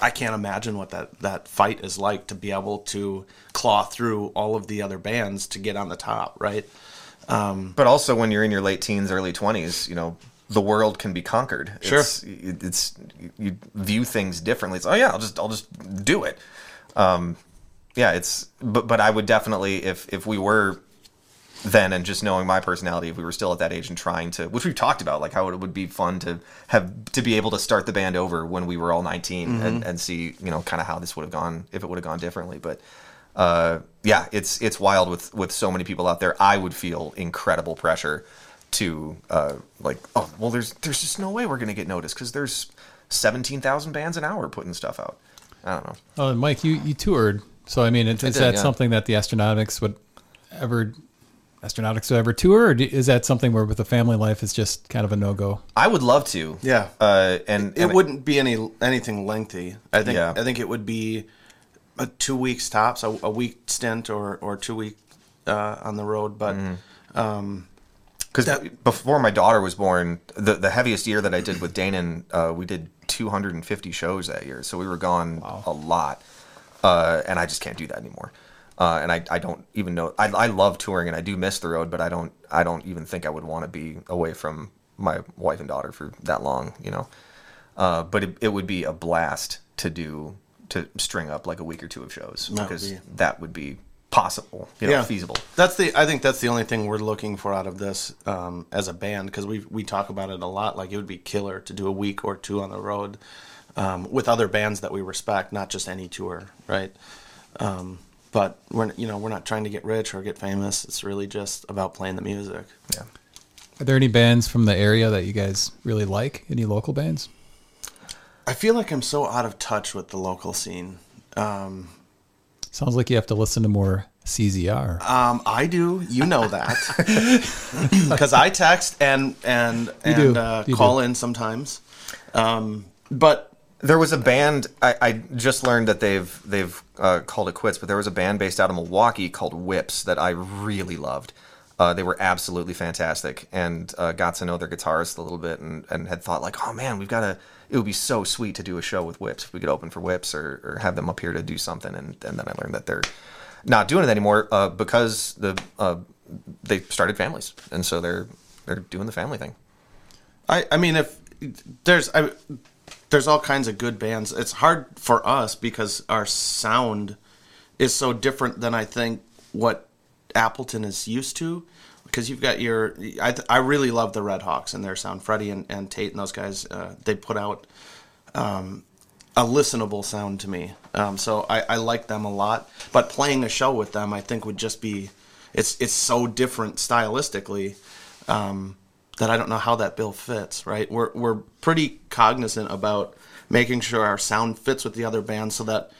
I can't imagine what that, that fight is like to be able to claw through all of the other bands to get on the top, right? but also when you're in your late teens early 20s you know the world can be conquered Sure. it's, it's you view things differently it's oh yeah i'll just i'll just do it um yeah it's but but i would definitely if if we were then and just knowing my personality if we were still at that age and trying to which we've talked about like how it would be fun to have to be able to start the band over when we were all 19 and, and see you know kind of how this would have gone if it would have gone differently. But uh yeah it's it's wild with with so many people out there. I would feel incredible pressure to uh like oh well there's there's just no way we're gonna get noticed because there's 17,000 bands an hour putting stuff out. I don't know. Oh, and Mike, you you toured, so I mean, is did, that yeah. something that the astronautics would ever astronautics would ever tour, or is that something where with the family life it's just kind of a no go? i would love to Yeah. uh and it and wouldn't be any anything lengthy. I think Yeah. I think it would be a two weeks tops, a, a week stint or or two week uh, on the road. But Because before my daughter was born, the the heaviest year that I did with Danen, uh, we did 250 shows that year. So we were gone a lot, uh, and I just can't do that anymore. Uh, and I, I don't even know. I, I love touring and I do miss the road, but I don't I don't even think I would want to be away from my wife and daughter for that long. You know, uh, but it, it would be a blast to do to string up like a week or two of shows That would because be- that would be possible, you know, feasible. That's the. I think that's the only thing we're looking for out of this um, as a band because we we talk about it a lot. Like it would be killer to do a week or two on the road um, with other bands that we respect, not just any tour, right? Um, but we're you know we're not trying to get rich or get famous. It's really just about playing the music. Yeah. Are there any bands from the area that you guys really like? Any local bands? I feel like I'm so out of touch with the local scene. Um, Sounds like you have to listen to more CZR. um, I do, you know that, <laughs> because I text and and and uh, call do. in sometimes. Um, but There was a band. I, I just learned that they've they've uh, called it quits, but there was a band based out of Milwaukee called Whips that I really loved. Uh, they were absolutely fantastic, and uh, got to know their guitarist a little bit, and, and had thought like, oh man, we've got to. It would be so sweet to do a show with Whips if we could open for Whips or, or have them up here to do something. And, and then I learned that they're not doing it anymore uh, because the uh, they started families, and so they're they're doing the family thing. I, I mean, if there's I, there's all kinds of good bands. It's hard for us because our sound is so different than I think what Appleton is used to. Because you've got your, I, I really love the Red Hawks and their sound. Freddie and, and Tate and those guys, uh, they put out um, a listenable sound to me. Um, so I, I like them a lot. But playing a show with them, I think would just be, it's it's so different stylistically um, that I don't know how that bill fits. Right? We're we're pretty cognizant about making sure our sound fits with the other bands, so that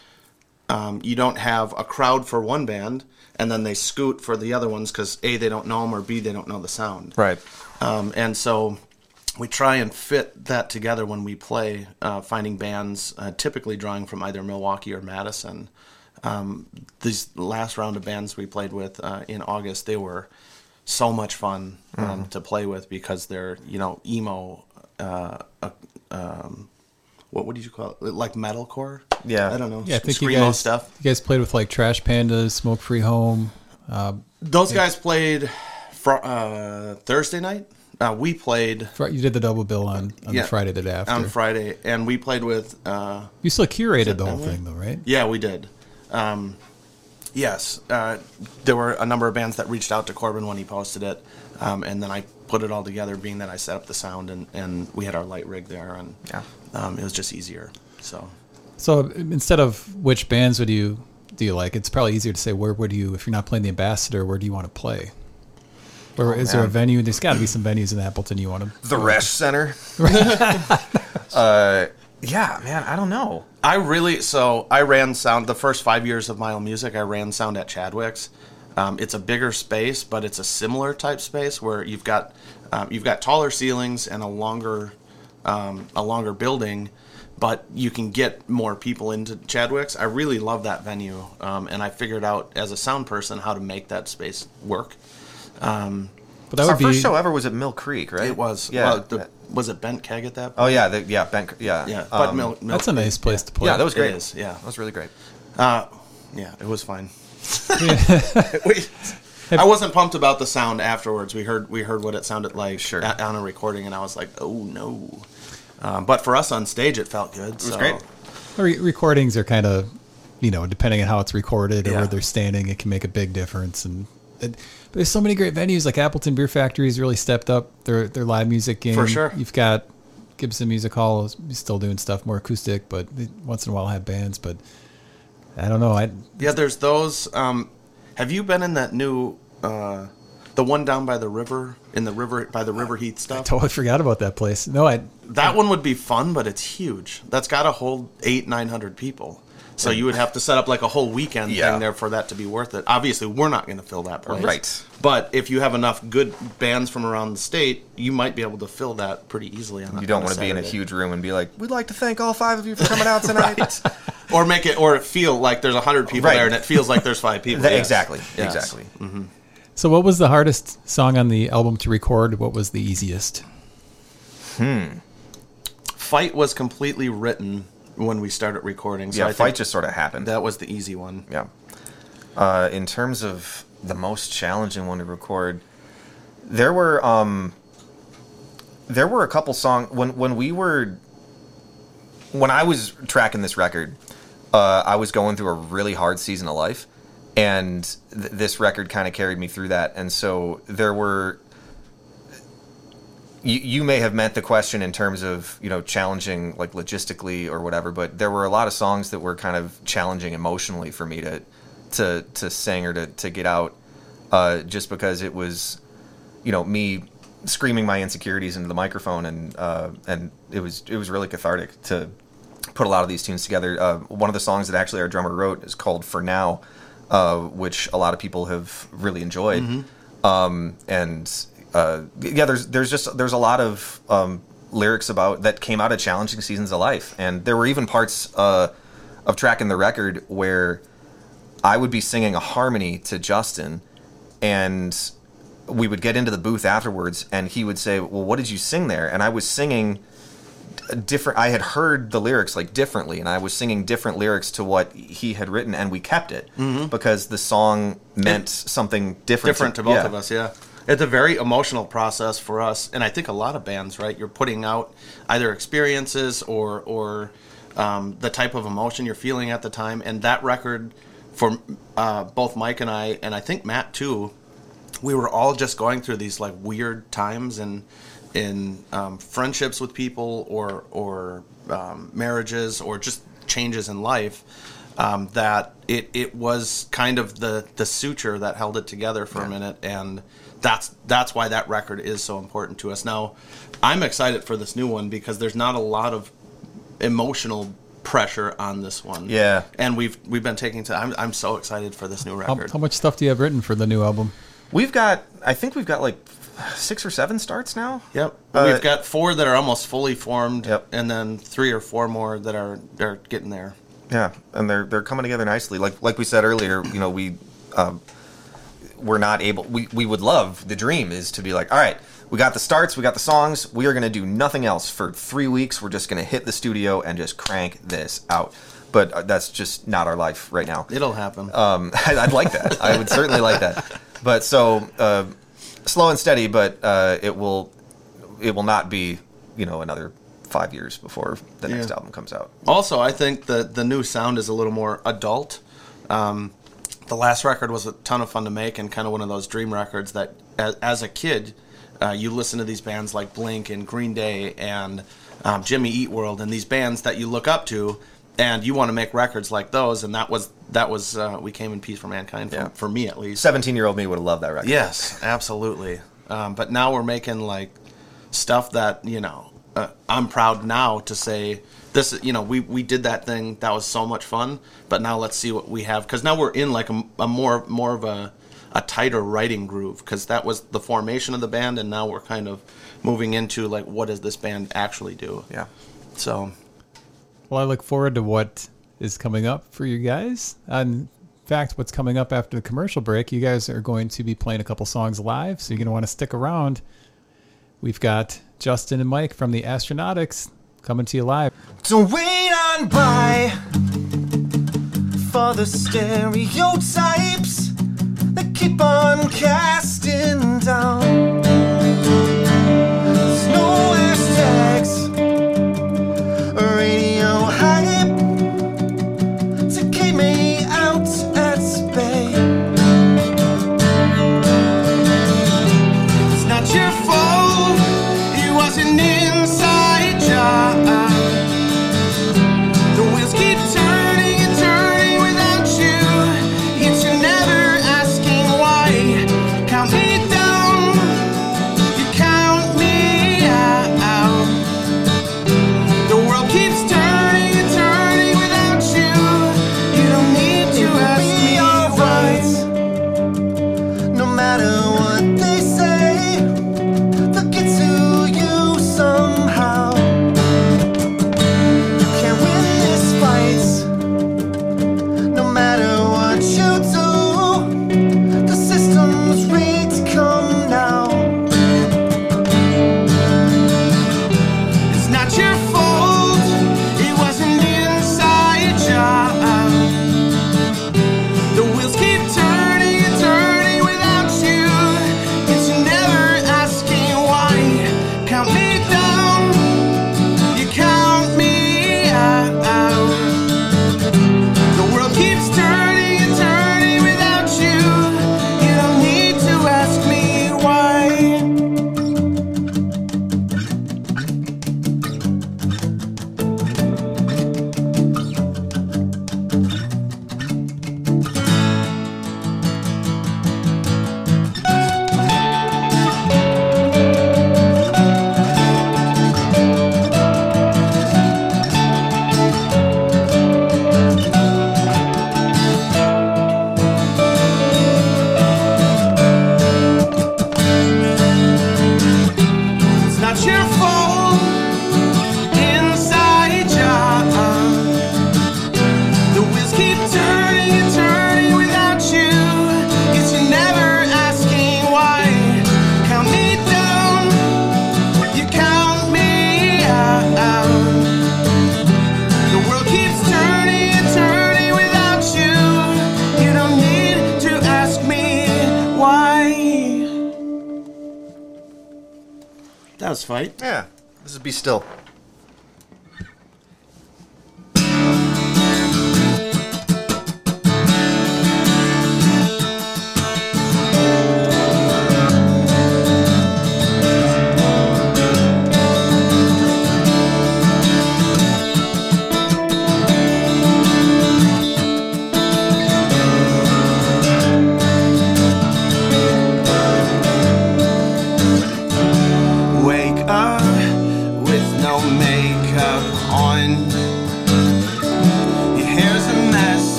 um, you don't have a crowd for one band and then they scoot for the other ones because a they don't know them or b they don't know the sound. Right. Um, and so we try and fit that together when we play, uh, finding bands, uh, typically drawing from either Milwaukee or Madison. Um, these last round of bands we played with uh, in August, they were so much fun um, to play with because they're, you know, emo, uh, uh, um, what would you call it? Like metalcore? Yeah. I don't know. Yeah, I think you Screamo guys stuff. You guys played with like Trash Pandas, Smoke Free Home. Uh, Those guys played fr- uh, Thursday night. Uh, we played you did the double bill on, on Yeah. the Friday the day after. on Friday, and we played with. Uh, you still curated the whole thing though, right? yeah, we did. Um, Yes, uh, there were a number of bands that reached out to Corbin when he posted it, um, and then I put it all together. Being that I set up the sound and, and we had our light rig there, and Yeah. um, it was just easier. So So instead of which bands would you do you like? It's probably easier to say where would you, if you're not playing the Ambassador, where do you want to play? Where is there a man. venue? There's got to be some venues in Appleton you want to. The Resch Center. <laughs> uh, yeah, man, I don't know. I really so I ran sound the first five years of my own music. I ran sound at Chadwick's. Um, it's a bigger space, but it's a similar type space where you've got um, you've got taller ceilings and a longer um, a longer building, but you can get more people into Chadwick's. I really love that venue, um, and I figured out as a sound person how to make that space work. But that Our would be first show ever was at Mill Creek, right? It was Yeah. well, the, was it Bent Keg at that? Point? oh yeah, the, yeah, Ben, yeah, yeah, but Um, Mil- Mil- that's a nice place to play. yeah, that was great. is, yeah. that was really great. Uh, yeah, it was fine. <laughs> we, I wasn't pumped about the sound afterwards. We heard we heard what it sounded like Sure. a- on a recording, and I was like, oh no. Um, but for us on stage, it felt good. It was great. Re- recordings are kind of, you know, depending on how it's recorded or Yeah. where they're standing, it can make a big difference. And it, but there's so many great venues like Appleton Beer Factory's really stepped up their their live music game. For sure. You've got Gibson Music Hall is still doing stuff more acoustic, but once in a while have bands. But I don't know. I Yeah, there's those. Um, have you been in that new, uh, the one down by the river in the river by the River Heath stuff? I totally forgot about that place. No, I That one would be fun, but it's huge. That's got to hold eight, nine hundred people. So you would have to set up like a whole weekend Yeah. thing there for that to be worth it. Obviously, we're not going to fill that place, Right. But if you have enough good bands from around the state, you might be able to fill that pretty easily. On You don't want to be in a huge room and be like, "We'd like to thank all five of you for coming out <laughs> tonight." or make it, or feel like there's a hundred people Right. there, and it feels like there's five <laughs> people. That- Yes. Exactly, Yes. exactly. So, what was the hardest song on the album to record? What was the easiest? Hmm. Fight was completely written when we started recording. So yeah, I fight just sort of happened. that was the easy one. Yeah. Uh, in terms of the most challenging one to record, there were um, there were a couple songs when when we were when I was tracking this record. Uh, I was going through a really hard season of life, and th- this record kind of carried me through that. And so there were. You, you may have meant the question in terms of you know challenging like logistically or whatever, but there were a lot of songs that were kind of challenging emotionally for me to to to sing or to to get out, uh, just because it was, you know, me screaming my insecurities into the microphone and uh, and it was it was really cathartic to put a lot of these tunes together. Uh, one of the songs that actually our drummer wrote is called "For Now," uh, which a lot of people have really enjoyed. Um, and uh, yeah, there's there's just there's a lot of um, lyrics about that came out of challenging seasons of life, and there were even parts uh, of tracking the record where I would be singing a harmony to Justin, and we would get into the booth afterwards, and he would say, "Well, what did you sing there?" And I was singing different. I had heard the lyrics like differently, and I was singing different lyrics to what he had written, and we kept it because the song meant something different. different to both yeah. of us. Yeah, it's a very emotional process for us, and I think a lot of bands, right? You're putting out either experiences or or um, the type of emotion you're feeling at the time, and that record for uh, both Mike and I, and I think Matt too, we were all just going through these like weird times and in um, friendships with people or or um, marriages or just changes in life um, that it, it was kind of the the suture that held it together for a minute and that's that's why that record is so important to us now i'm excited for this new one because there's not a lot of emotional pressure on this one Yeah. and we've we've been taking to i'm, I'm so excited for this new record how much stuff do you have written for the new album? We've got, I think we've got like six or seven starts now. Yep. Uh, We've got four that are almost fully formed, Yep. and then three or four more that are they're getting there. Yeah, and they're they're coming together nicely. Like like we said earlier, you know, we um, we're not able. We we would love the dream is to be like, all right, we got the starts, we got the songs. We are going to do nothing else for three weeks. We're just going to hit the studio and just crank this out. But uh, that's just not our life right now. It'll happen. Um, <laughs> I'd like that. I would certainly like that. But so uh, slow and steady, but uh, it will it will not be you know another five years before the next album comes out. also, I think the the new sound is a little more adult. Um, the last record was a ton of fun to make and kind of one of those dream records that as, as a kid uh, you listen to these bands like blink and green day and um, jimmy eat world and these bands that you look up to and you want to make records like those and that was that was uh, we came in peace for mankind for, Yeah. for me at least 17 year old me would have loved that record. Yes, absolutely. Um, but now we're making like stuff that you know. Uh, I'm proud now to say this. You know, we we did that thing. That was so much fun. But now let's see what we have because now we're in like a, a more more of a a tighter writing groove because that was the formation of the band, and now we're kind of moving into like what does this band actually do? Yeah. So Well, I look forward to what is coming up for you guys. In fact, what's coming up after the commercial break, you guys are going to be playing a couple songs live, so you're going to want to stick around. We've got Justin and Mike from the Astronautics coming to you live. Wait on by for the stereotypes that keep on casting down.